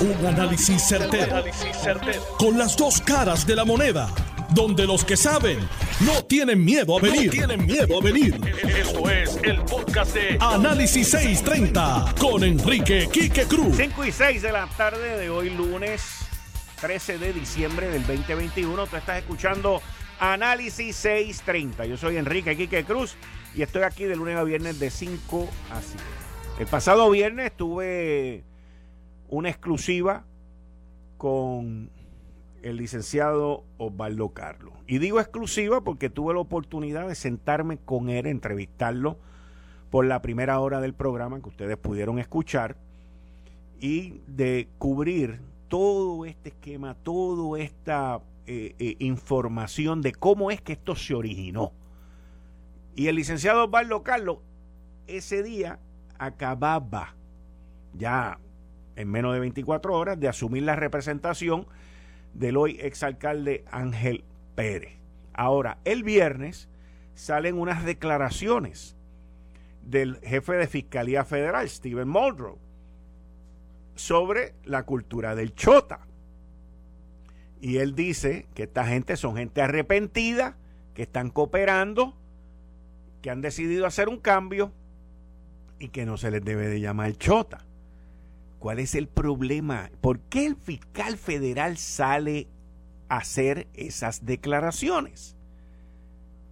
Un análisis certero, Con las dos caras de la moneda. Donde los que saben no tienen miedo a venir. tienen miedo a venir. Esto es el podcast de Análisis 630 con Enrique Quique Cruz. 5 y 6 de la tarde de hoy, lunes 13 de diciembre del 2021. Tú estás escuchando Análisis 630. Yo soy Enrique Quique Cruz y estoy aquí de lunes a viernes de 5 a 7. El pasado viernes tuve una exclusiva con el licenciado Osvaldo Carlos. Y digo exclusiva porque tuve la oportunidad de sentarme con él, entrevistarlo por la primera hora del programa que ustedes pudieron escuchar y de cubrir todo este esquema, toda esta eh, eh, información de cómo es que esto se originó. Y el licenciado Osvaldo Carlos ese día acababa ya en menos de 24 horas de asumir la representación del hoy exalcalde Ángel Pérez. Ahora, el viernes salen unas declaraciones del jefe de Fiscalía Federal, Steven Muldrow, sobre la cultura del chota. Y él dice que esta gente son gente arrepentida, que están cooperando, que han decidido hacer un cambio y que no se les debe de llamar chota. ¿Cuál es el problema? ¿Por qué el fiscal federal sale a hacer esas declaraciones?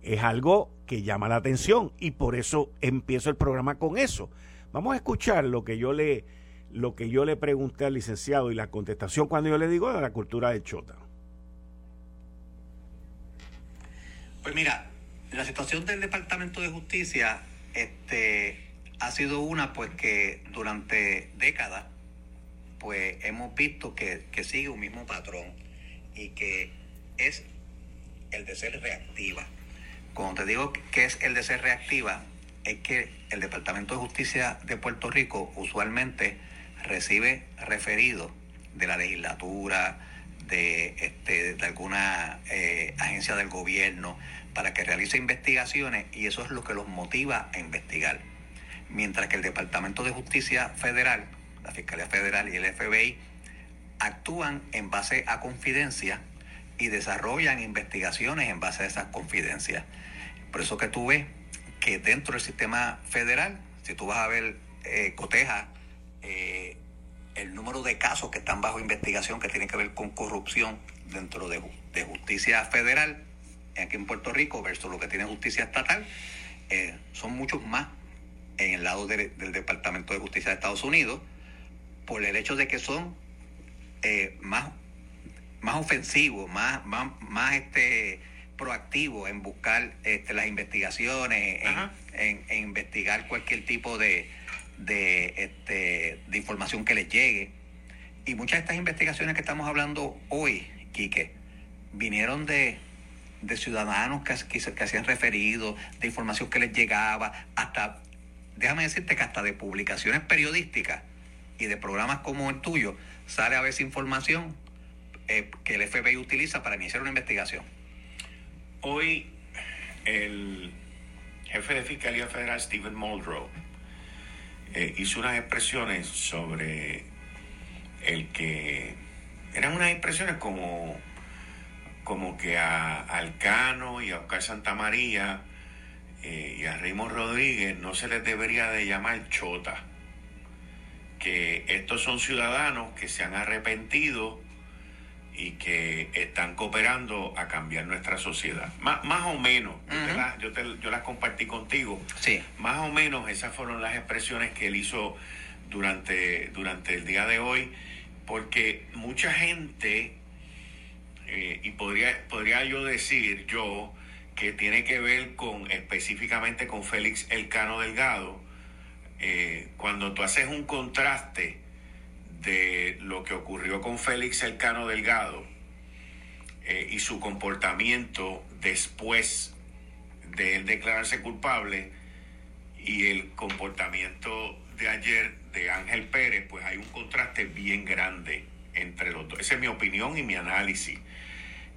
Es algo que llama la atención y por eso empiezo el programa con eso. Vamos a escuchar lo que yo le lo que yo le pregunté al licenciado y la contestación cuando yo le digo de la cultura del chota. Pues mira, la situación del Departamento de Justicia este, ha sido una pues que durante décadas pues hemos visto que, sigue un mismo patrón y que es el de ser reactiva. Cuando te digo que es el de ser reactiva, es que el Departamento de Justicia de Puerto Rico usualmente recibe referidos de la legislatura, de, este, de alguna eh, agencia del gobierno, para que realice investigaciones y eso es lo que los motiva a investigar. Mientras que el Departamento de Justicia Federal la Fiscalía Federal y el FBI actúan en base a confidencia y desarrollan investigaciones en base a esas confidencias. Por eso que tú ves que dentro del sistema federal, si tú vas a ver, eh, coteja eh, el número de casos que están bajo investigación que tienen que ver con corrupción dentro de, justicia federal, aquí en Puerto Rico, versus lo que tiene justicia estatal, eh, son muchos más en el lado del Departamento de Justicia de Estados Unidos por el hecho de que son eh, más, más ofensivos, más, más, este, proactivos en buscar este, las investigaciones, en, investigar cualquier tipo de, de, este, de información que les llegue. Y muchas de estas investigaciones que estamos hablando hoy, Quique, vinieron de, de ciudadanos que, que, que hacían referido, de información que les llegaba, hasta, déjame decirte que hasta de publicaciones periodísticas y de programas como el tuyo sale a veces información eh, que el FBI utiliza para iniciar una investigación. Hoy el jefe de Fiscalía Federal, Stephen Muldrow, eh, hizo unas expresiones sobre el que eran unas expresiones como, como que a, Alcano y a Oscar Santamaría eh, y a Raymond Rodríguez no se les debería de llamar chota que estos son ciudadanos que se han arrepentido y que están cooperando a cambiar nuestra sociedad. Más, más o menos, yo, yo, las compartí contigo, sí. más o menos esas fueron las expresiones que él hizo durante, durante el día de hoy, porque mucha gente, eh, y podría, podría yo decir yo, que tiene que ver con específicamente con Félix Elcano Delgado, eh, cuando tú haces un contraste de lo que ocurrió con Félix Elcano Delgado eh, y su comportamiento después de él declararse culpable y el comportamiento de ayer de Ángel Pérez, pues hay un contraste bien grande entre los dos. Esa es mi opinión y mi análisis.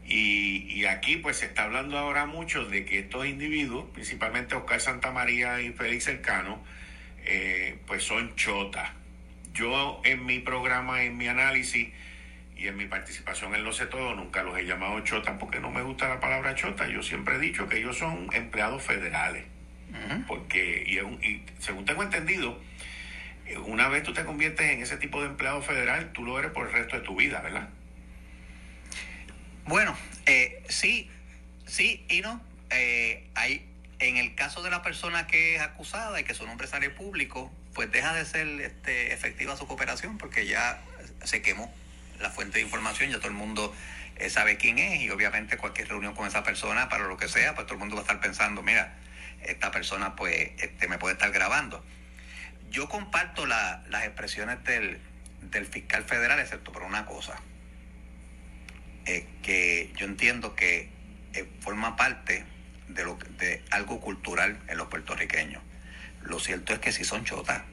Y, y, aquí pues se está hablando ahora mucho de que estos individuos, principalmente Oscar Santamaría y Félix Elcano, eh, pues son chotas. yo en mi programa, en mi análisis y en mi participación en Lo sé todo, nunca los he llamado chotas porque no me gusta la palabra chota. Yo siempre he dicho que ellos son empleados federales. Porque, y, y según tengo entendido, una vez tú te conviertes en ese tipo de empleado federal, tú lo eres por el resto de tu vida, ¿verdad? Bueno, eh, sí, sí y no. Eh, hay, en el caso de la persona que es acusada y que su nombre sale público, pues deja de ser este, efectiva su cooperación porque ya se quemó la fuente de información, ya todo el mundo eh, sabe quién es y obviamente cualquier reunión con esa persona, para lo que sea, pues todo el mundo va a estar pensando, mira, esta persona pues este, me puede estar grabando. Yo comparto las expresiones del, del fiscal federal, excepto por una cosa eh, que yo entiendo que eh, forma parte de, lo, de algo cultural en los puertorriqueños. Lo cierto es que si son chotas.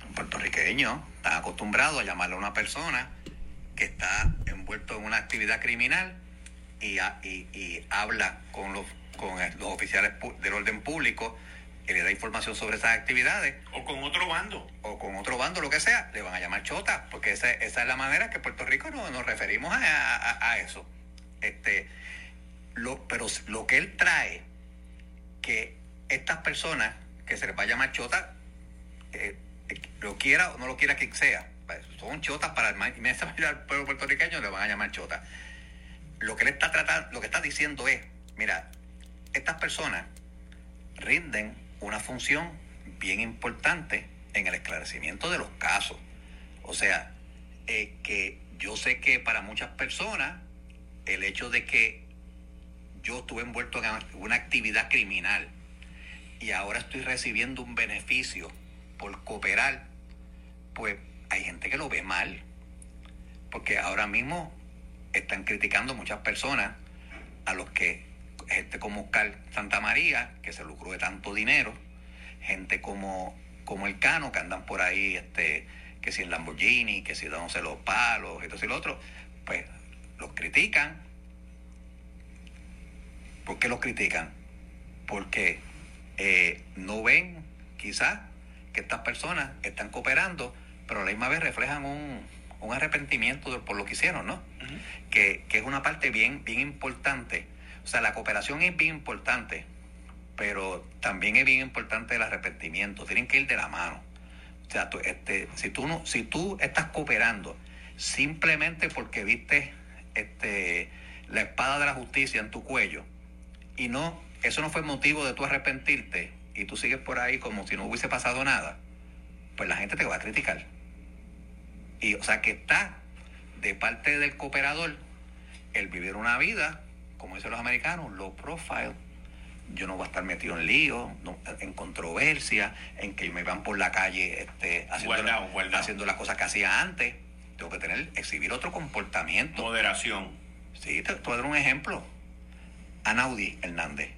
Los puertorriqueños están acostumbrados a llamarle a una persona que está envuelto en una actividad criminal y, y habla con los, con los oficiales del orden público y le da información sobre esas actividades. O con otro bando. O con otro bando, lo que sea, le van a llamar chota, porque esa, esa es la manera que Puerto Rico nos, nos referimos a, eso. Este, lo, pero lo que él trae, que estas personas que se les va a llamar chota, eh, lo quiera o no lo quiera que sea, son chotas para el pueblo puertorriqueño, le van a llamar chota. Lo que él está tratando, lo que está diciendo es, mira, estas personas rinden una función bien importante en el esclarecimiento de los casos. O sea, eh, que yo sé que para muchas personas el hecho de que yo estuve envuelto en una actividad criminal y ahora estoy recibiendo un beneficio por cooperar, pues hay gente que lo ve mal. Porque ahora mismo están criticando muchas personas a los que gente como Oscar Santa María, que se lucró de tanto dinero, gente como, como el Cano, que andan por ahí, este, que si el Lamborghini, que si dándose los palos, esto y lo otro, pues los critican. ¿Por qué los critican? Porque eh, no ven quizás que estas personas están cooperando, pero a la misma vez reflejan un, un arrepentimiento por lo que hicieron, ¿no? que, que, es una parte bien, bien importante o sea, la cooperación es bien importante, pero también es bien importante el arrepentimiento. Tienen que ir de la mano. O sea, este, si, tú no, si tú estás cooperando simplemente porque viste este, la espada de la justicia en tu cuello y no, eso no fue motivo de tú arrepentirte y tú sigues por ahí como si no hubiese pasado nada, pues la gente te va a criticar. Y o sea que está de parte del cooperador el vivir una vida como dicen los americanos, low profile. Yo no voy a estar metido en lío, en controversia, en que me van por la calle este, haciendo, las cosas que hacía antes. Tengo que tener, exhibir otro comportamiento. Moderación. Sí, te, voy a dar un ejemplo. Anaudi Hernández.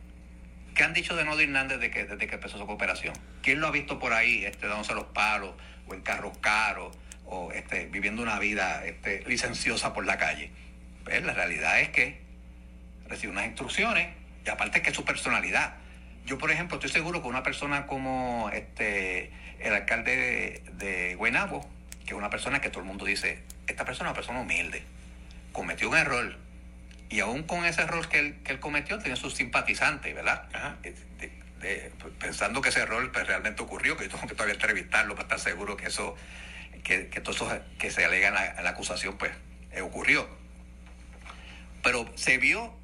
¿Qué han dicho de Anaudi Hernández desde que, desde que empezó su cooperación? ¿Quién lo ha visto por ahí este, dándose los palos o en carros caros o este, viviendo una vida este, licenciosa por la calle? Pues la realidad es que recibe unas instrucciones y aparte que es su personalidad. Yo, por ejemplo, estoy seguro que una persona como este el alcalde de, Guaynabo, que es una persona que todo el mundo dice, esta persona es una persona humilde, cometió un error, y aún con ese error que él, que él cometió, tiene sus simpatizantes, ¿verdad? pensando que ese error pues, realmente ocurrió, que yo tengo que todavía entrevistarlo para estar seguro que eso, que, que todo eso que se alega en la, la acusación, pues eh, ocurrió. Pero se vio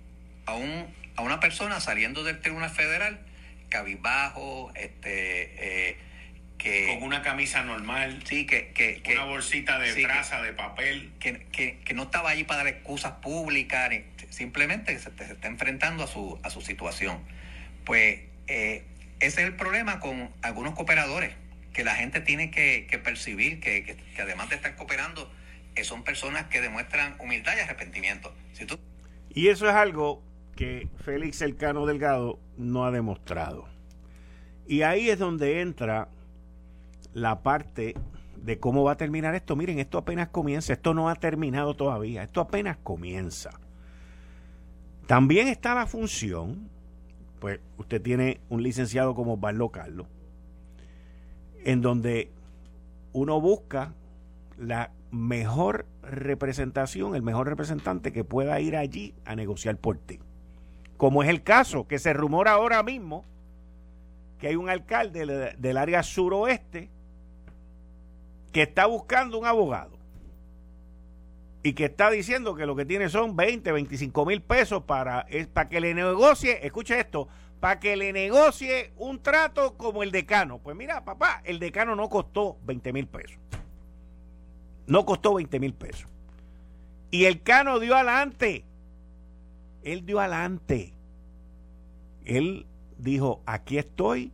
a, un, a una persona saliendo del Tribunal Federal, cabizbajo, este, eh, que... Con una camisa normal. Sí, que... que, una bolsita de traza, de papel. Que, que, no estaba allí para dar excusas públicas, simplemente se, se, está enfrentando a su, a su situación. Pues eh, ese es el problema con algunos cooperadores, que la gente tiene que, percibir que, que, además de estar cooperando, eh, son personas que demuestran humildad y arrepentimiento. Si. Y eso es algo que Félix Elcano Delgado no ha demostrado. Y ahí es donde entra la parte de cómo va a terminar esto. Miren, esto apenas comienza, esto no ha terminado todavía, esto apenas comienza. También está la función, pues usted tiene un licenciado como Barlo Carlos, en donde uno busca la mejor representación, el mejor representante que pueda ir allí a negociar por ti. Como es el caso que se rumora ahora mismo que hay un alcalde del área suroeste que está buscando un abogado y que está diciendo que lo que tiene son 20, 25 mil pesos para, para que le negocie, escucha esto, para que le negocie un trato como el decano. Pues mira, papá, el decano no costó 20 mil pesos. No costó 20 mil pesos. Y el cano dio adelante. Él dio adelante. Él dijo, aquí estoy,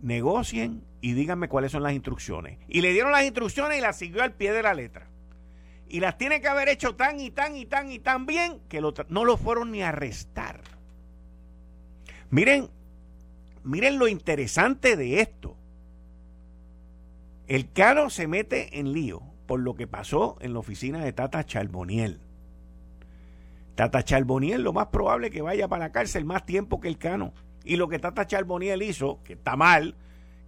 negocien y díganme cuáles son las instrucciones. Y le dieron las instrucciones y las siguió al pie de la letra. Y las tiene que haber hecho tan y tan y tan y tan bien que no lo fueron ni a arrestar. Miren, miren lo interesante de esto. El caro se mete en lío por lo que pasó en la oficina de Tata Charboniel. Tata Charboniel lo más probable que vaya para la cárcel más tiempo que el Cano. Y lo que Tata Charboniel hizo, que está mal,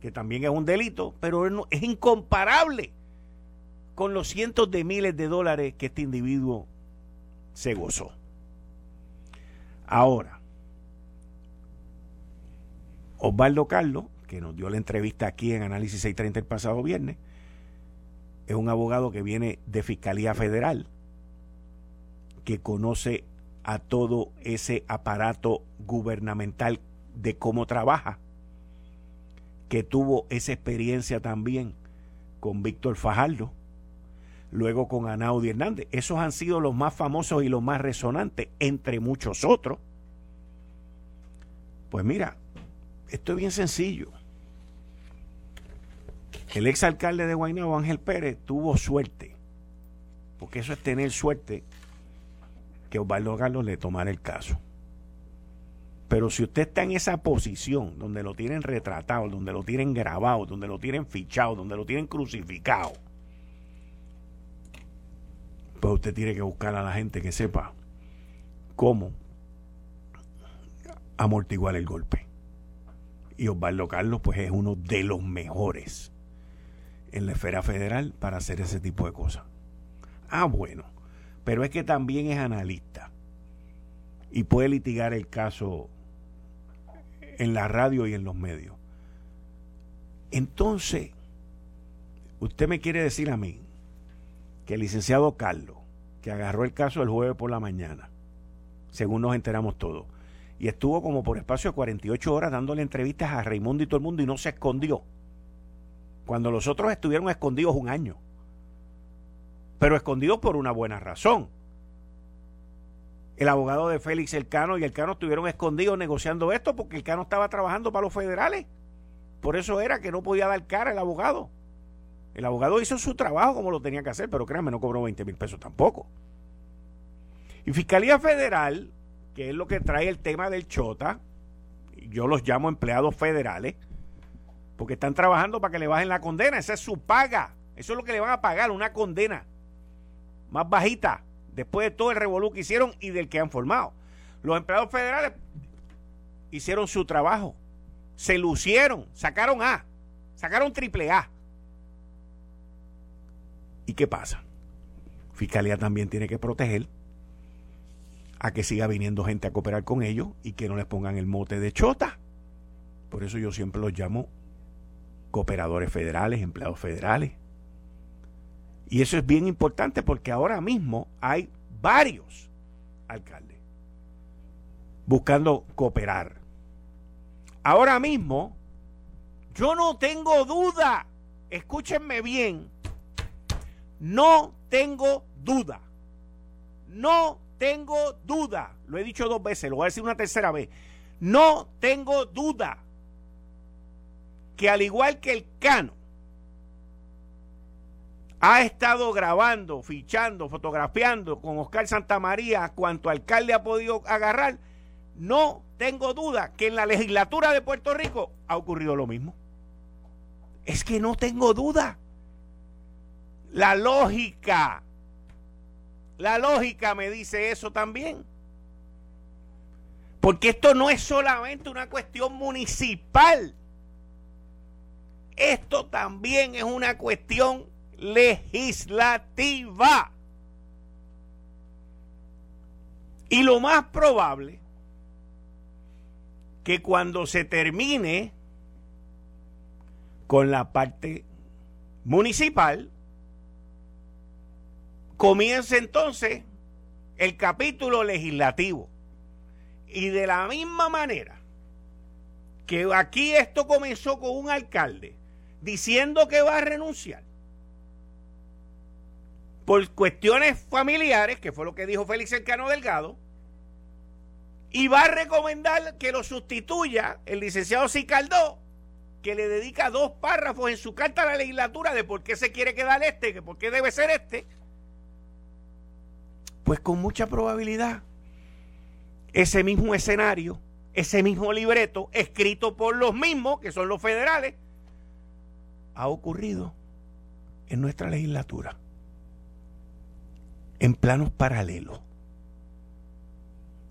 que también es un delito, pero es incomparable con los cientos de miles de dólares que este individuo se gozó. Ahora, Osvaldo Carlos, que nos dio la entrevista aquí en Análisis 630 el pasado viernes, es un abogado que viene de Fiscalía Federal, que conoce a todo ese aparato gubernamental de cómo trabaja, que tuvo esa experiencia también con Víctor Fajardo, luego con Anaudi Hernández. Esos han sido los más famosos y los más resonantes, entre muchos otros. Pues mira, esto es bien sencillo. El exalcalde de Guaynabo, Ángel Pérez, tuvo suerte, porque eso es tener suerte que Osvaldo Carlos le tomara el caso. Pero si usted está en esa posición donde lo tienen retratado, donde lo tienen grabado, donde lo tienen fichado, donde lo tienen crucificado, pues usted tiene que buscar a la gente que sepa cómo amortiguar el golpe. Y Osvaldo Carlos, pues es uno de los mejores en la esfera federal para hacer ese tipo de cosas. Ah, bueno, pero es que también es analista y puede litigar el caso en la radio y en los medios. Entonces, usted me quiere decir a mí que el licenciado Carlos, que agarró el caso el jueves por la mañana, según nos enteramos todos, y estuvo como por espacio de 48 horas dándole entrevistas a Raimundo y todo el mundo y no se escondió cuando los otros estuvieron escondidos un año. Pero escondidos por una buena razón. El abogado de Félix Elcano y Elcano estuvieron escondidos negociando esto porque el Elcano estaba trabajando para los federales. Por eso era que no podía dar cara el abogado. El abogado hizo su trabajo como lo tenía que hacer, pero créanme, no cobró 20 mil pesos tampoco. Y Fiscalía Federal, que es lo que trae el tema del Chota, yo los llamo empleados federales, porque están trabajando para que le bajen la condena. Esa es su paga. Eso es lo que le van a pagar, una condena más bajita después de todo el revolú que hicieron y del que han formado. Los empleados federales hicieron su trabajo, se lucieron, sacaron A, sacaron triple A. ¿Y qué pasa? Fiscalía también tiene que proteger a que siga viniendo gente a cooperar con ellos y que no les pongan el mote de chota. Por eso yo siempre los llamo cooperadores federales, empleados federales. Y eso es bien importante porque ahora mismo hay varios alcaldes buscando cooperar. Ahora mismo, yo no tengo duda, escúchenme bien, no tengo duda, no tengo duda, lo he dicho dos veces, lo voy a decir una tercera vez, no tengo duda que al igual que el Cano ha estado grabando, fichando, fotografiando con Oscar Santamaría cuanto alcalde ha podido agarrar, no tengo duda que en la legislatura de Puerto Rico ha ocurrido lo mismo. Es que no tengo duda. La lógica, la lógica me dice eso también. Porque esto no es solamente una cuestión municipal. Esto también es una cuestión legislativa. Y lo más probable que cuando se termine con la parte municipal, comience entonces el capítulo legislativo. Y de la misma manera que aquí esto comenzó con un alcalde diciendo que va a renunciar por cuestiones familiares, que fue lo que dijo Félix Elcano Delgado, y va a recomendar que lo sustituya el licenciado Sicaldó, que le dedica dos párrafos en su carta a la legislatura de por qué se quiere quedar este, que por qué debe ser este, pues con mucha probabilidad ese mismo escenario, ese mismo libreto, escrito por los mismos, que son los federales, ha ocurrido en nuestra legislatura, en planos paralelos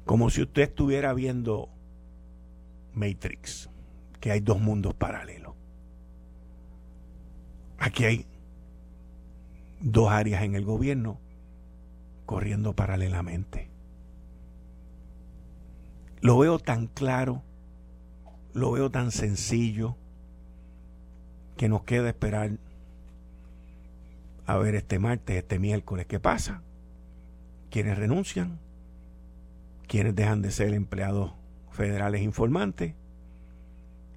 como si usted estuviera viendo Matrix, que hay dos mundos paralelos. Aquí hay dos áreas en el gobierno corriendo paralelamente. Lo veo tan claro, lo veo tan sencillo, que nos queda esperar a ver este martes, este miércoles, qué pasa. Quienes renuncian quienes dejan de ser empleados federales informantes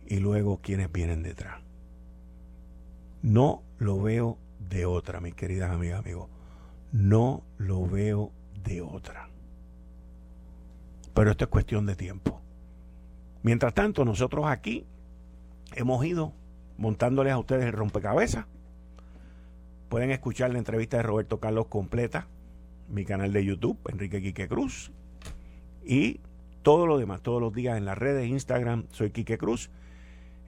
y luego quienes vienen detrás. No lo veo de otra, mis queridas amigas, amigos. No lo veo de otra. Pero esto es cuestión de tiempo. Mientras tanto, nosotros aquí hemos ido montándoles a ustedes el rompecabezas. Pueden escuchar la entrevista de Roberto Carlos completa, mi canal de YouTube, Enrique Quique Cruz, y todo lo demás, todos los días en las redes, Instagram, soy Quique Cruz,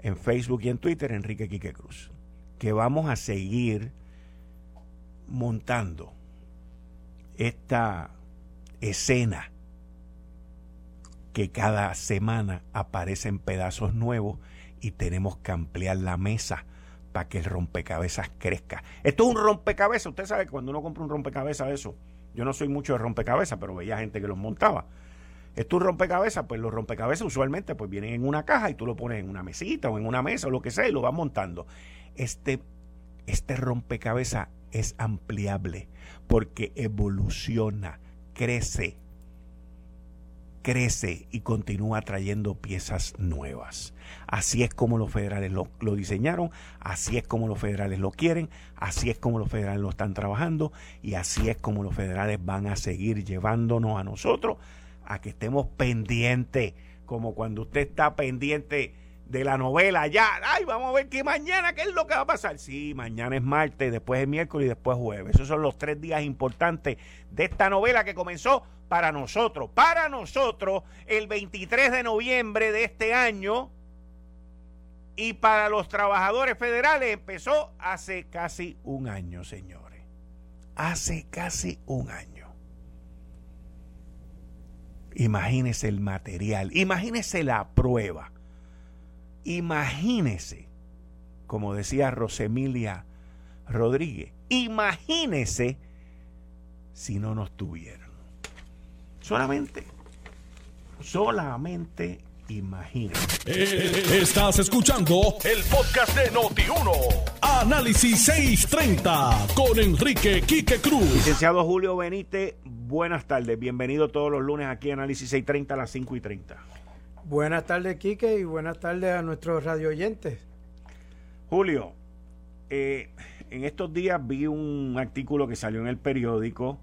en Facebook y en Twitter, Enrique Quique Cruz. Que vamos a seguir montando esta escena que cada semana aparecen pedazos nuevos y tenemos que ampliar la mesa para que el rompecabezas crezca. Esto es un rompecabezas. Usted sabe que cuando uno compra un rompecabezas eso, yo no soy mucho de rompecabezas, pero veía gente que los montaba es tu rompecabezas, pues los rompecabezas usualmente pues vienen en una caja y tú lo pones en una mesita o en una mesa o lo que sea y lo vas montando. Este, este rompecabezas es ampliable porque evoluciona, crece, crece y continúa trayendo piezas nuevas. Así es como los federales lo, diseñaron, así es como los federales lo quieren, así es como los federales lo están trabajando y así es como los federales van a seguir llevándonos a nosotros a que estemos pendientes, como cuando usted está pendiente de la novela ya, ay, vamos a ver que mañana, ¿qué es lo que va a pasar? Sí, mañana es martes, después es miércoles y después jueves. Esos son los tres días importantes de esta novela que comenzó para nosotros. Para nosotros, el 23 de noviembre de este año, y para los trabajadores federales empezó hace casi un año, señores. Hace casi un año. Imagínese el material, imagínese la prueba, imagínese, como decía Rosemilia Rodríguez, imagínese si no nos tuvieron. Solamente, solamente imagínese. Eh, estás escuchando el podcast de Noti1. Análisis 630 con Enrique Quique Cruz. Licenciado Julio Benítez buenas tardes. Bienvenido todos los lunes aquí a Análisis 630 a las 5 y 30. Buenas tardes, Quique, y buenas tardes a nuestros radio oyentes. Julio, eh, en estos días vi un artículo que salió en el periódico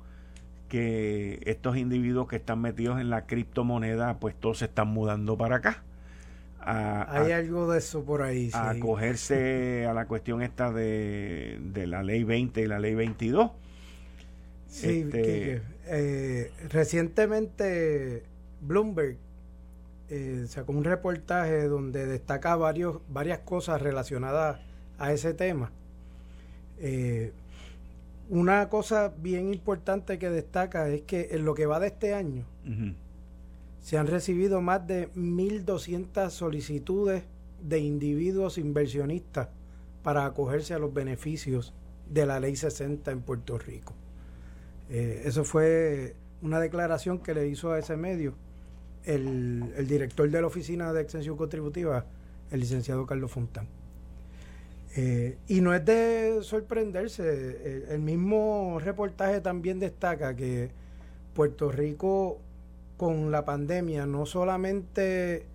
que estos individuos que están metidos en la criptomoneda, pues todos se están mudando para acá. Hay algo de eso por ahí. A acogerse a la cuestión esta de, de la ley 20 y la ley 22 Sí, este, eh, recientemente Bloomberg eh, sacó un reportaje donde destaca varios, varias cosas relacionadas a ese tema. Eh, una cosa bien importante que destaca es que en lo que va de este año se han recibido más de 1.200 solicitudes de individuos inversionistas para acogerse a los beneficios de la ley 60 en Puerto Rico. Eh, eso fue una declaración que le hizo a ese medio el, director de la Oficina de Extensión Contributiva, el licenciado Carlos Fontán. Eh, y no es de sorprenderse, el, mismo reportaje también destaca que Puerto Rico con la pandemia no solamente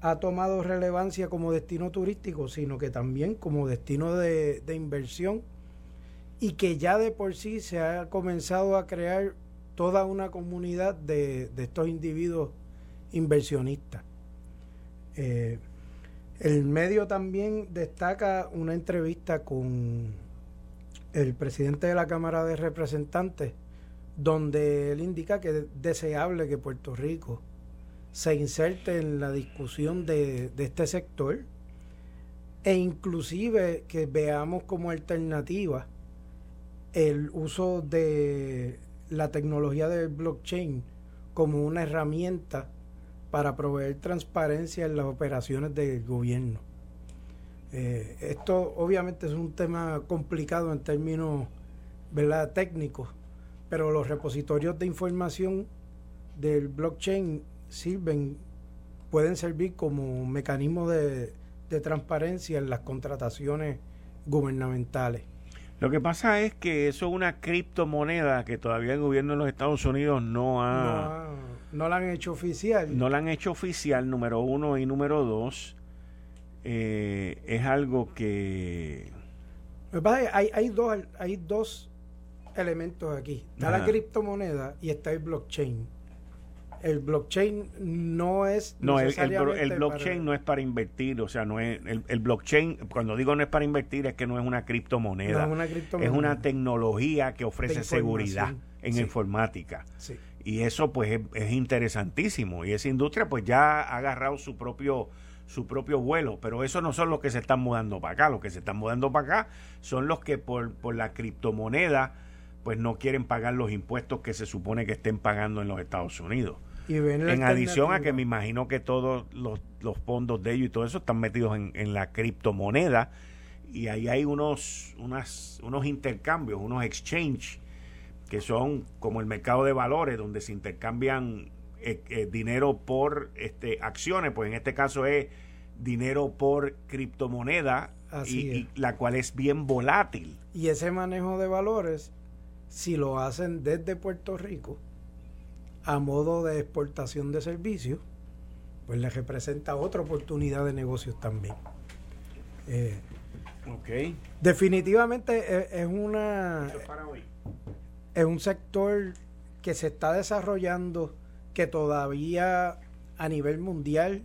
ha tomado relevancia como destino turístico, sino que también como destino de, de inversión y que ya de por sí se ha comenzado a crear toda una comunidad de, estos individuos inversionistas. Eh, el medio también destaca una entrevista con el presidente de la Cámara de Representantes, donde él indica que es deseable que Puerto Rico se inserte en la discusión de, de este sector e inclusive que veamos como alternativa el uso de la tecnología del blockchain como una herramienta para proveer transparencia en las operaciones del gobierno. Eh, esto obviamente es un tema complicado en términos ¿verdad? técnicos, pero los repositorios de información del blockchain sirven, pueden servir como mecanismo de transparencia en las contrataciones gubernamentales. Lo que pasa es que eso es una criptomoneda que todavía el gobierno de los Estados Unidos no ha... No, la han hecho oficial. No la han hecho oficial, número uno y número dos. Eh, es algo que... Hay, hay, dos, hay dos elementos aquí. Está la criptomoneda y está el blockchain. El blockchain no es no el, el, blockchain no es para invertir o sea no es el, blockchain cuando digo no es para invertir es que no es una criptomoneda, es, una es una tecnología que ofrece seguridad en informática y eso pues es, interesantísimo. Y esa industria pues ya ha agarrado su propio su propio vuelo, pero eso no son los que se están mudando para acá, los que se están mudando para acá son los que por, por la criptomoneda pues no quieren pagar los impuestos que se supone que estén pagando en los Estados Unidos. En adición a que me imagino que todos los, fondos de ellos y todo eso están metidos en, la criptomoneda. Y ahí hay unos, unas, unos intercambios, unos exchange que son como el mercado de valores donde se intercambian eh, eh, dinero por este, acciones, pues en este caso es dinero por criptomoneda y, la cual es bien volátil. Y ese manejo de valores, si lo hacen desde Puerto Rico, a modo de exportación de servicios, pues le representa otra oportunidad de negocios también. Eh, Definitivamente es, una es un sector que se está desarrollando, que todavía a nivel mundial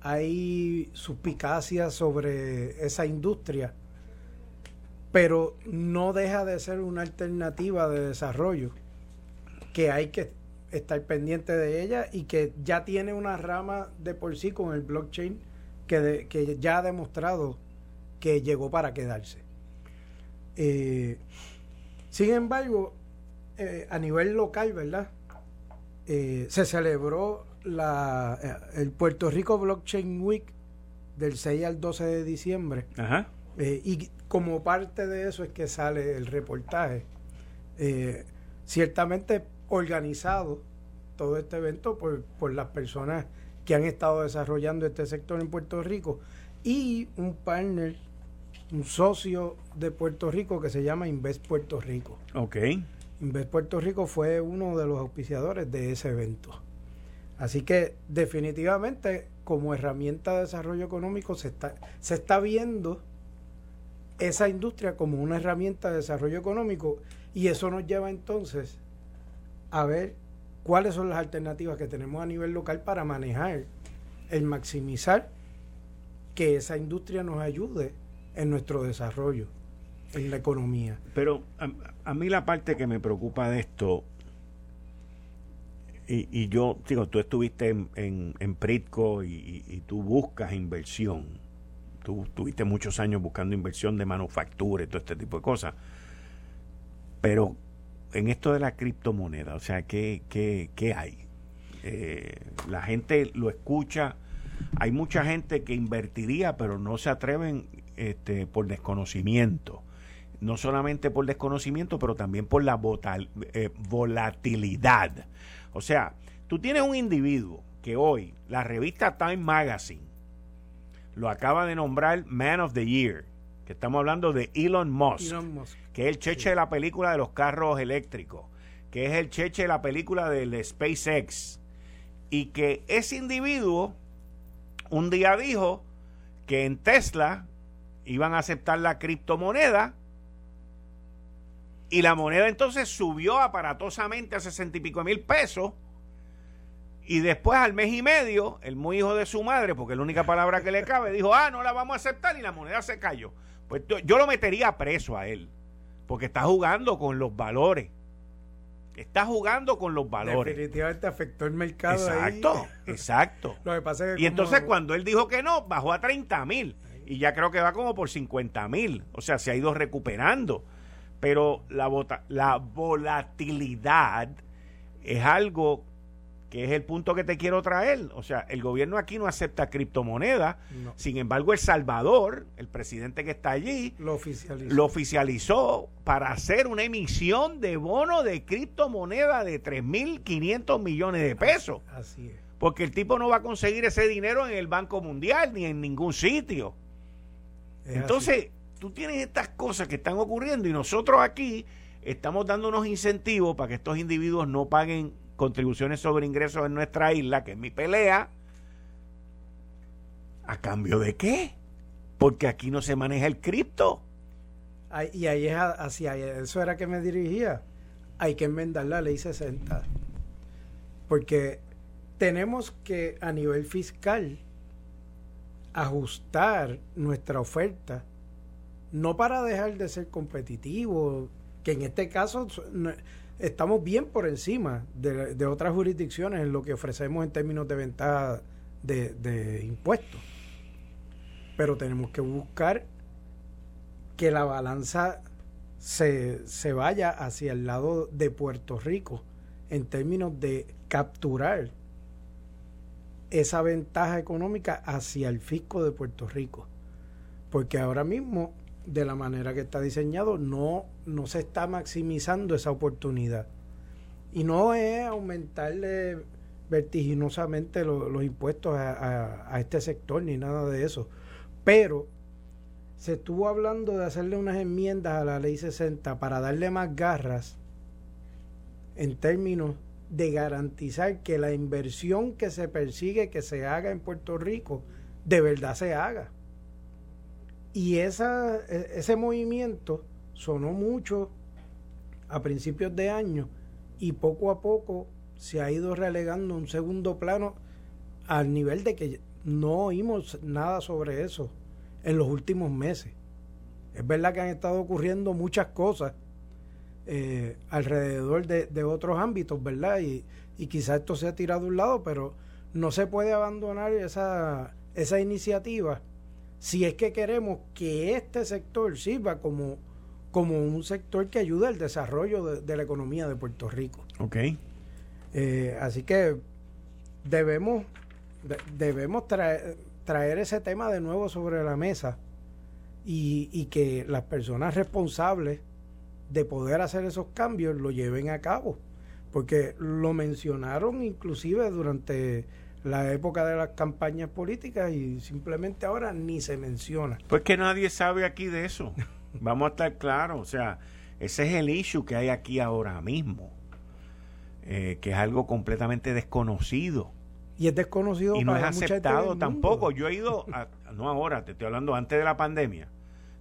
hay suspicacias sobre esa industria, pero no deja de ser una alternativa de desarrollo que hay que estar pendiente de ella y que ya tiene una rama de por sí con el blockchain que, que ya ha demostrado que llegó para quedarse. Eh, sin embargo, eh, a nivel local, ¿verdad? Eh, se celebró la, el Puerto Rico Blockchain Week del 6 al 12 de diciembre. y como parte de eso es que sale el reportaje. ciertamente organizado todo este evento por, por las personas que han estado desarrollando este sector en Puerto Rico y un partner, un socio de Puerto Rico que se llama Invest Puerto Rico. Ok. Invest Puerto Rico fue uno de los auspiciadores de ese evento. Así que definitivamente como herramienta de desarrollo económico se está, se está viendo esa industria como una herramienta de desarrollo económico y eso nos lleva entonces a ver cuáles son las alternativas que tenemos a nivel local para manejar el maximizar que esa industria nos ayude en nuestro desarrollo, en la economía. Pero a, mí la parte que me preocupa de esto, y, yo, digo, tú estuviste en, en, Pritco y, y, tú buscas inversión, tú tuviste muchos años buscando inversión de manufactura y todo este tipo de cosas, pero en esto de la criptomoneda, o sea, ¿qué, qué, hay? Eh, la gente lo escucha, hay mucha gente que invertiría, pero no se atreven este, por desconocimiento. No solamente por desconocimiento, pero también por la eh, volatilidad. O sea, tú tienes un individuo que hoy la revista Time Magazine lo acaba de nombrar Man of the Year, que estamos hablando de Elon Musk, que es el cheche de la película de los carros eléctricos, que es el cheche de la película del SpaceX, y que ese individuo un día dijo que en Tesla iban a aceptar la criptomoneda y la moneda entonces subió aparatosamente a sesenta y pico mil pesos y después al mes y medio el muy hijo de su madre porque es la única palabra que le cabe dijo ah no la vamos a aceptar y la moneda se cayó pues yo lo metería preso a él porque está jugando con los valores está jugando con los valores. Definitivamente afectó el mercado. Exacto, exacto. Lo que pasa es que y entonces cuando él dijo que no, bajó a 30 mil y ya creo que va como por 50 mil. O sea, se ha ido recuperando. Pero la, la volatilidad es algo que es el punto que te quiero traer. O sea, el gobierno aquí no acepta criptomonedas. Sin embargo, El Salvador, el presidente que está allí, lo oficializó. lo oficializó para hacer una emisión de bono de criptomoneda de 3.500 millones de pesos. Así es. Porque el tipo no va a conseguir ese dinero en el Banco Mundial ni en ningún sitio. Entonces, tú tienes estas cosas que están ocurriendo y nosotros aquí estamos dando unos incentivos para que estos individuos no paguen contribuciones sobre ingresos en nuestra isla, que es mi pelea. ¿A cambio de qué? Porque aquí no se maneja el cripto. Y ahí es hacia eso era que me dirigía. Hay que enmendar la ley 60. Porque tenemos que a nivel fiscal ajustar nuestra oferta, no para dejar de ser competitivo, que en este caso estamos bien por encima de, otras jurisdicciones en lo que ofrecemos en términos de ventaja de, impuestos. Pero tenemos que buscar que la balanza se, se vaya hacia el lado de Puerto Rico en términos de capturar esa ventaja económica hacia el fisco de Puerto Rico. Porque ahora mismo, de la manera que está diseñado, no, no se está maximizando esa oportunidad. Y no es aumentarle vertiginosamente los impuestos a, a, este sector ni nada de eso. Pero se estuvo hablando de hacerle unas enmiendas a la ley 60 para darle más garras en términos de garantizar que la inversión que se persigue que se haga en Puerto Rico de verdad se haga. Y e, ese movimiento sonó mucho a principios de año y poco a poco se ha ido relegando un segundo plano al nivel de que no oímos nada sobre eso en los últimos meses. Es verdad que han estado ocurriendo muchas cosas eh, alrededor de, otros ámbitos, ¿verdad? Y, y quizás esto se ha tirado a un lado, pero no se puede abandonar esa, esa iniciativa si es que queremos que este sector sirva como, como un sector que ayude al desarrollo de, la economía de Puerto Rico. Ok. Eh, así que debemos, debemos traer, traer ese tema de nuevo sobre la mesa y, y que las personas responsables de poder hacer esos cambios lo lleven a cabo. Porque lo mencionaron inclusive durante la época de las campañas políticas y simplemente ahora ni se menciona. Pues que nadie sabe aquí de eso. Vamos a estar claros. O sea, ese es el issue que hay aquí ahora mismo. Eh, que es algo completamente desconocido. Y es desconocido y no es aceptado tampoco. Yo he ido, no ahora, te estoy hablando antes de la pandemia.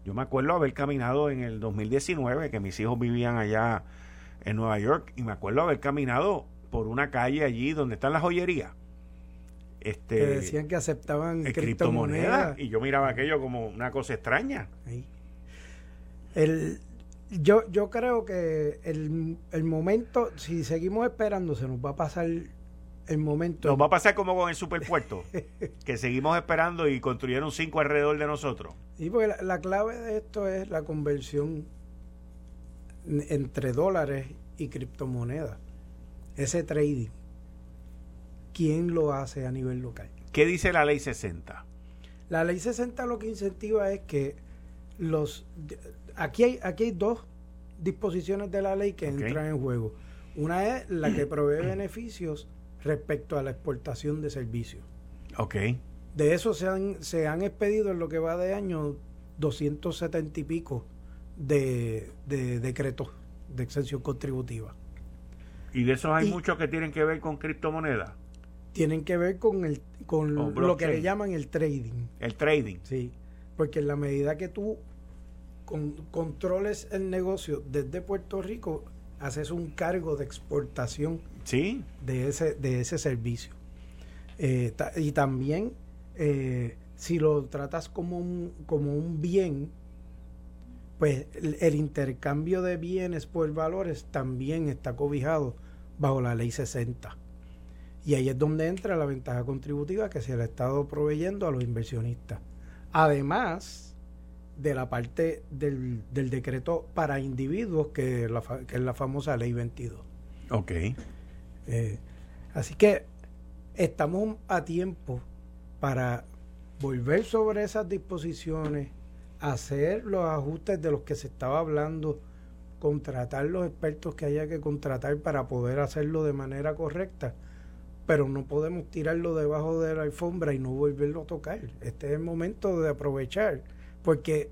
Yo me acuerdo haber caminado en el 2019, que mis hijos vivían allá en Nueva York, y me acuerdo haber caminado por una calle allí donde están las joyerías. Este, que decían que aceptaban criptomonedas. Y yo miraba aquello como una cosa extraña. El, yo, yo creo que el, el momento, si seguimos esperando, se nos va a pasar el momento. Nos va a pasar como con el superpuerto, que seguimos esperando y construyeron cinco alrededor de nosotros. Y porque la, clave de esto es la conversión entre dólares y criptomonedas. Ese trading. ¿Quién lo hace a nivel local? ¿Qué dice la ley 60? La ley 60 lo que incentiva es que los aquí hay, aquí hay dos disposiciones de la ley que entran en juego. Una es la que provee beneficios respecto a la exportación de servicios. Ok. De eso se han, se han expedido en lo que va de año 270 y pico de, decretos de exención contributiva. ¿Y de esos hay muchos que tienen que ver con criptomonedas? Tienen que ver con, el, con lo que le llaman el trading. El trading. Sí, porque en la medida que tú controles el negocio desde Puerto Rico, haces un cargo de exportación sí. de, ese, de ese servicio. Eh, y también, eh, si lo tratas como un, como un bien, pues el, intercambio de bienes por valores también está cobijado bajo la ley 60. Y ahí es donde entra la ventaja contributiva que se le ha estado proveyendo a los inversionistas. Además de la parte del, decreto para individuos, que, es la famosa ley 22. Ok. Eh, así que estamos a tiempo para volver sobre esas disposiciones, hacer los ajustes de los que se estaba hablando, contratar los expertos que haya que contratar para poder hacerlo de manera correcta, pero no podemos tirarlo debajo de la alfombra y no volverlo a tocar. Este es el momento de aprovechar, porque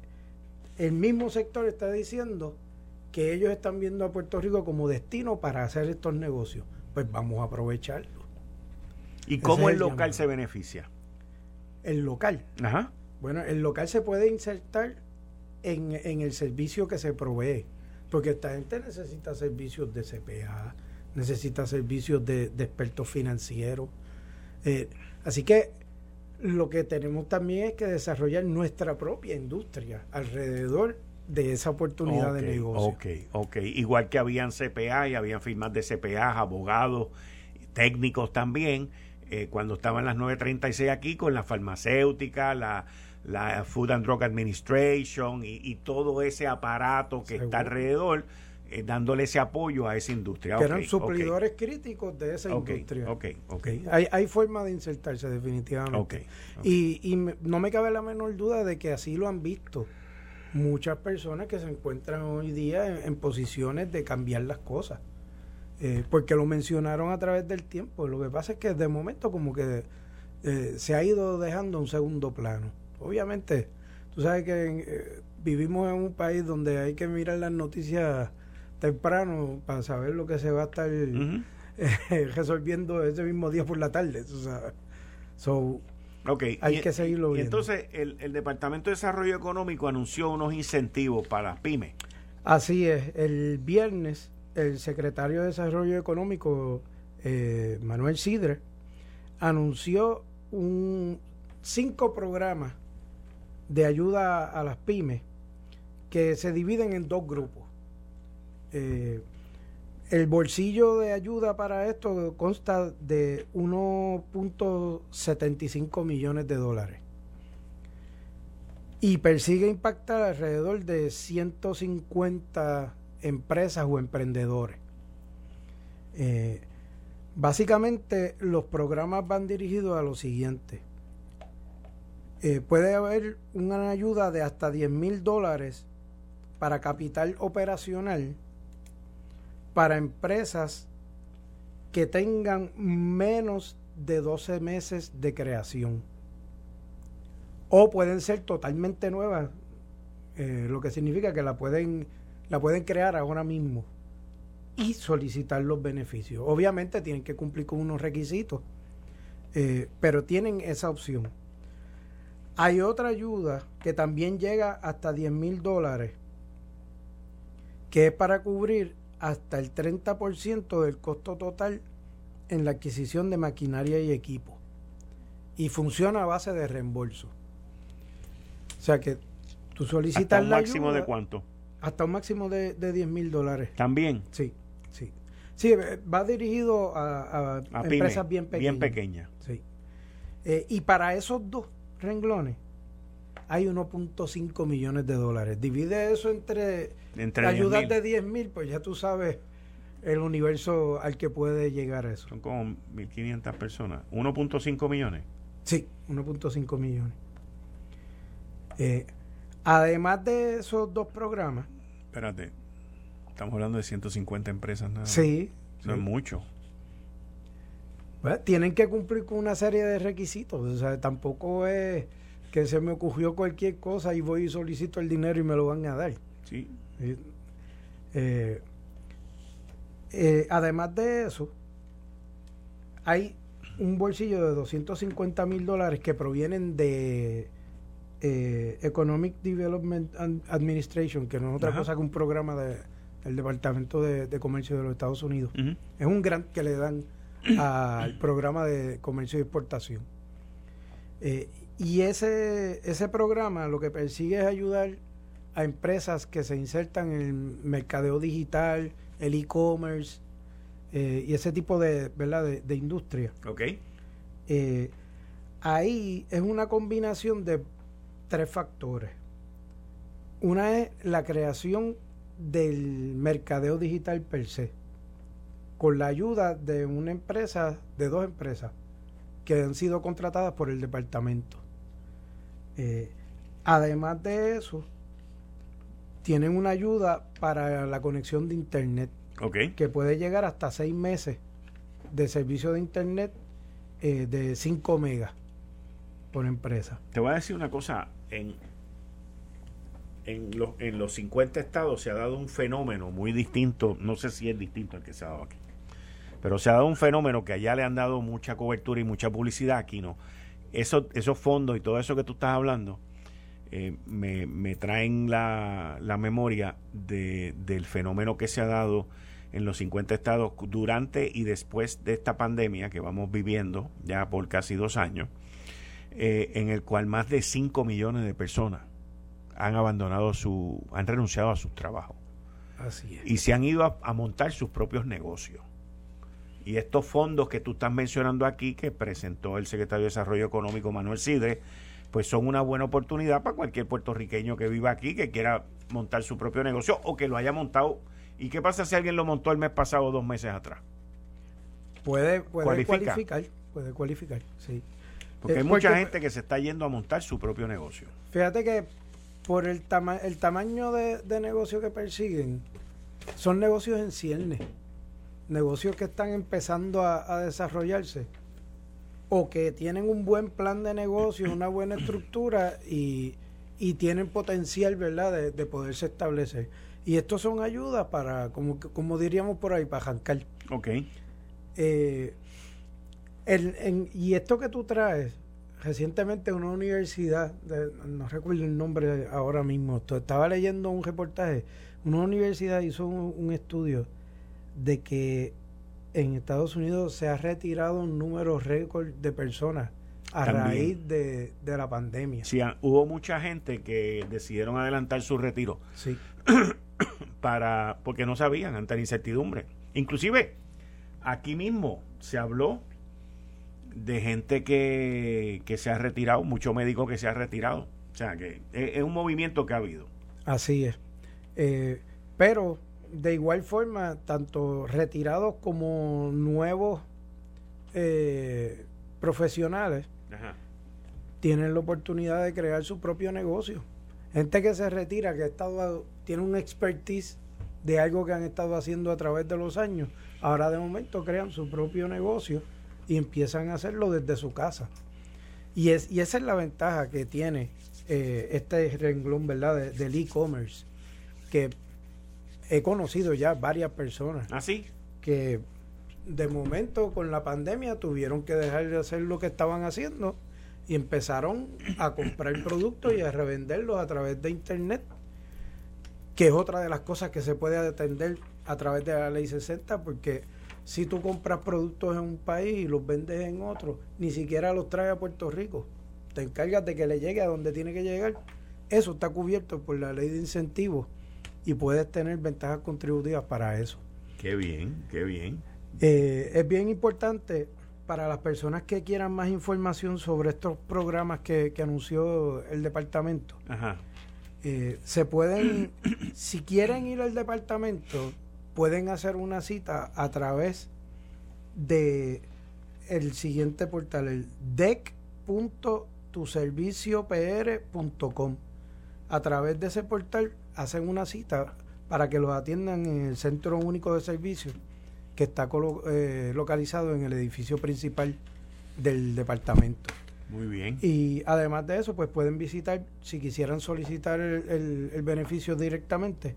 el mismo sector está diciendo que ellos están viendo a Puerto Rico como destino para hacer estos negocios. Pues vamos a aprovecharlo. ¿Y cómo el, local se beneficia? El local. Ajá. Bueno, el local se puede insertar en, el servicio que se provee, porque esta gente necesita servicios de CPA, necesita servicios de, expertos financieros. Eh, así que lo que tenemos también es que desarrollar nuestra propia industria alrededor de esa oportunidad de negocio. Ok, ok. Igual que habían CPA y habían firmas de CPA, abogados, técnicos también eh, cuando estaban las 9.36 aquí con la farmacéutica, la, la Food and Drug Administration y, todo ese aparato que está alrededor, eh, dándole ese apoyo a esa industria. Que eran suplidores críticos de esa industria. Ok, ok. Hay, hay forma de insertarse definitivamente. Y, y no me cabe la menor duda de que así lo han visto muchas personas que se encuentran hoy día en posiciones de cambiar las cosas. Eh, porque lo mencionaron a través del tiempo. Lo que pasa es que de momento como que eh, se ha ido dejando un segundo plano. Obviamente, tú sabes que eh, vivimos en un país donde hay que mirar las noticias temprano para saber lo que se va a estar resolviendo ese mismo día por la tarde. so, hay que seguirlo viendo. entonces, el, el Departamento de Desarrollo Económico anunció unos incentivos para pymes. Así es, el viernes el secretario de Desarrollo Económico, eh, Manuel Sidre, anunció un, cinco programas de ayuda a las pymes que se dividen en dos grupos. Eh, el bolsillo de ayuda para esto consta de 1.75 millones de dólares y persigue impactar alrededor de 150 empresas o emprendedores. Eh, básicamente los programas van dirigidos a lo siguiente. Eh, puede haber una ayuda de hasta 10 mil dólares para capital operacional para empresas que tengan menos de 12 meses de creación. O pueden ser totalmente nuevas, eh, lo que significa que la pueden la pueden crear ahora mismo y solicitar los beneficios. Obviamente tienen que cumplir con unos requisitos, eh, pero tienen esa opción. Hay otra ayuda que también llega hasta 10 mil dólares, que es para cubrir hasta el 30% del costo total en la adquisición de maquinaria y equipo. Y funciona a base de reembolso. O sea que tú solicitas la máximo de cuánto? Hasta un máximo de, de 10 mil dólares. ¿También? Sí, sí. Sí, eh, va dirigido a, empresas bien pequeñas. Bien pequeñas. Sí. Eh, y para esos dos renglones hay 1.5 millones de dólares. Divide eso entre, entre ayudas de 10 mil, pues ya tú sabes el universo al que puede llegar eso. Son como 1.500 personas. ¿1.5 millones? Sí, 1.5 millones. Eh, Además de esos dos programas. Espérate, estamos hablando de 150 empresas nada. Sí. Eso es mucho. Pues, tienen que cumplir con una serie de requisitos. O sea, tampoco es que se me ocurrió cualquier cosa y voy y solicito el dinero y me lo van a dar. Sí. Eh, eh, además de eso, hay un bolsillo de 250 mil dólares que provienen de eh, Economic Development Administration, que no es otra cosa que un programa de, del Departamento de, Comercio de los Estados Unidos. Es un grant que le dan al programa de comercio y exportación. Eh, y ese, ese programa lo que persigue es ayudar a empresas que se insertan en el mercadeo digital, el e-commerce eh, y ese tipo de, ¿verdad? de, industria. Ok. Eh, ahí es una combinación de tres factores. Una es la creación del mercadeo digital per se, con la ayuda de una empresa, de dos empresas, que han sido contratadas por el departamento. Eh, además de eso, tienen una ayuda para la conexión de Internet, que puede llegar hasta seis meses de servicio de Internet eh, de 5 megas por empresa. Te voy a decir una cosa, en, en, los, en los 50 estados se ha dado un fenómeno muy distinto, no sé si es distinto al que se ha dado aquí, pero se ha dado un fenómeno que allá le han dado mucha cobertura y mucha publicidad, aquí no. Eso, esos fondos y todo eso que tú estás hablando eh, me, me, traen la, la memoria de, del fenómeno que se ha dado en los 50 estados durante y después de esta pandemia que vamos viviendo ya por casi dos años, eh, en el cual más de 5 millones de personas han abandonado su, han renunciado a sus trabajos. Así es. Y se han ido a, montar sus propios negocios. Y estos fondos que tú estás mencionando aquí, que presentó el secretario de Desarrollo Económico Manuel Sidre, pues son una buena oportunidad para cualquier puertorriqueño que viva aquí, que quiera montar su propio negocio o que lo haya montado. ¿Y qué pasa si alguien lo montó el mes pasado o dos meses atrás? Puede, puede cualificar, puede cualificar, sí. Porque hay mucha gente que se está yendo a montar su propio negocio. Fíjate que por el, el tamaño de, negocio que persiguen, son negocios en ciernes, negocios que están empezando a, desarrollarse o que tienen un buen plan de negocio, una buena estructura y, tienen potencial, ¿verdad?, de, poderse establecer. Y estos son ayudas para, como, como diríamos por ahí, para arrancar. Ok. Eh, y esto que tú traes, recientemente una universidad, no recuerdo el nombre ahora mismo, estaba leyendo un reportaje, una universidad hizo un, estudio de que en Estados Unidos se ha retirado un número récord de personas a raíz de, la pandemia. Sí, hubo mucha gente que decidieron adelantar su retiro. Sí. para, porque no sabían ante la incertidumbre. Inclusive, aquí mismo se habló de gente que, se ha retirado, mucho médico que se ha retirado. O sea, que es, un movimiento que ha habido. Así es. Eh, pero de igual forma, tanto retirados como nuevos eh, profesionales tienen la oportunidad de crear su propio negocio. Gente que se retira, que ha estado, tiene un expertise de algo que han estado haciendo a través de los años, ahora de momento crean su propio negocio y empiezan a hacerlo desde su casa. Y, es, y esa es la ventaja que tiene eh, este renglón, ¿verdad?, del e-commerce, que he conocido ya varias personas. ¿Así? ¿Ah, que de momento con la pandemia tuvieron que dejar de hacer lo que estaban haciendo y empezaron a comprar productos y a revenderlos a través de internet, que es otra de las cosas que se puede atender a través de la ley 60, porque si tú compras productos en un país y los vendes en otro, ni siquiera los traes a Puerto Rico. Te encargas de que le llegue a donde tiene que llegar. Eso está cubierto por la ley de incentivos y puedes tener ventajas contributivas para eso. Qué bien, qué bien. Eh, es bien importante para las personas que quieran más información sobre estos programas que, anunció el departamento. Ajá. Eh, se pueden, si quieren ir al departamento, pueden hacer una cita a través de el siguiente portal, el dec.tuserviciopr.com. a través de ese portal hacen una cita para que los atiendan en el Centro Único de Servicios que está eh, localizado en el edificio principal del departamento. Muy bien. Y además de eso, pues pueden visitar, si quisieran solicitar el, beneficio directamente,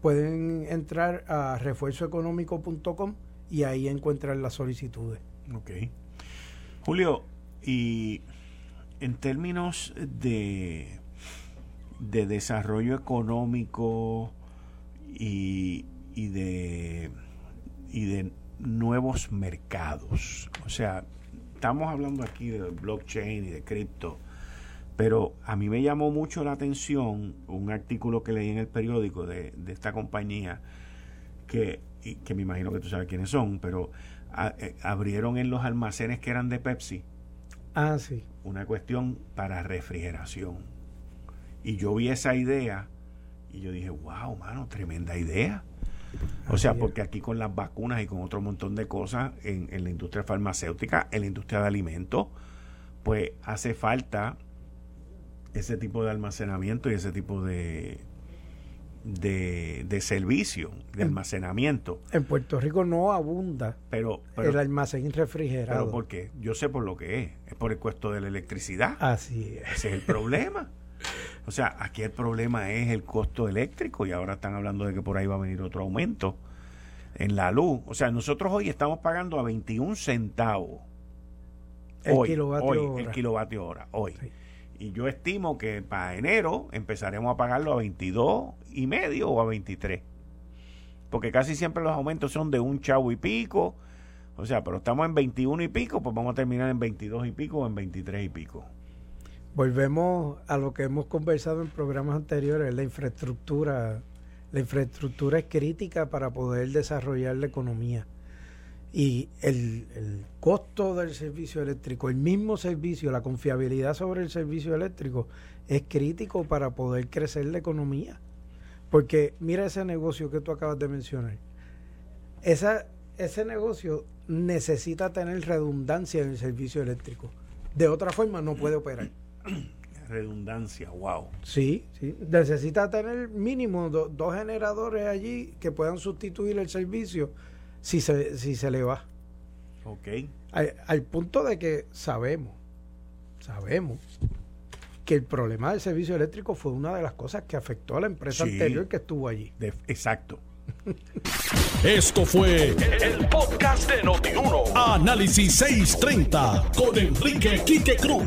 pueden entrar a refuerzoeconómico.com y ahí encuentran las solicitudes. Ok. Julio, y en términos de, de desarrollo económico y, y, de, y de nuevos mercados, o sea, estamos hablando aquí de blockchain y de cripto, pero a mí me llamó mucho la atención un artículo que leí en el periódico de, esta compañía que, que me imagino que tú sabes quiénes son, pero eh, abrieron en los almacenes que eran de Pepsi. Ah, sí. Una cuestión para refrigeración. Y yo vi esa idea y yo dije, wow, mano, tremenda idea. O sea, porque aquí con las vacunas y con otro montón de cosas en, la industria farmacéutica, en la industria de alimentos, pues hace falta ese tipo de almacenamiento y ese tipo de, de, servicio, de almacenamiento. En Puerto Rico no abunda pero, el almacén refrigerado. Pero porque yo sé por lo que es, es por el costo de la electricidad. Así es. Ese es el problema. O sea, aquí el problema es el costo eléctrico y ahora están hablando de que por ahí va a venir otro aumento en la luz. O sea, nosotros hoy estamos pagando a 21 centavos. El kilovatio hora. El kilovatio hora, hoy. Y yo estimo que para enero empezaremos a pagarlo a 22 y medio o a 23. Porque casi siempre los aumentos son de un chavo y pico. O sea, pero estamos en 21 y pico, pues vamos a terminar en 22 y pico o en 23 y pico volvemos a lo que hemos conversado en programas anteriores, la infraestructura. La infraestructura es crítica para poder desarrollar la economía. Y el, costo del servicio eléctrico, el mismo servicio, la confiabilidad sobre el servicio eléctrico es crítico para poder crecer la economía. Porque mira ese negocio que tú acabas de mencionar. Esa, ese negocio necesita tener redundancia en el servicio eléctrico. De otra forma no puede operar. Redundancia, wow. Sí, sí. Necesita tener mínimo dos generadores allí que puedan sustituir el servicio si se, si se le va. Ok. Al, punto de que sabemos, sabemos que el problema del servicio eléctrico fue una de las cosas que afectó a la empresa anterior que estuvo allí. exacto. Esto fue el, podcast de Notiuno. Análisis 630 con Enrique Quique Cruz.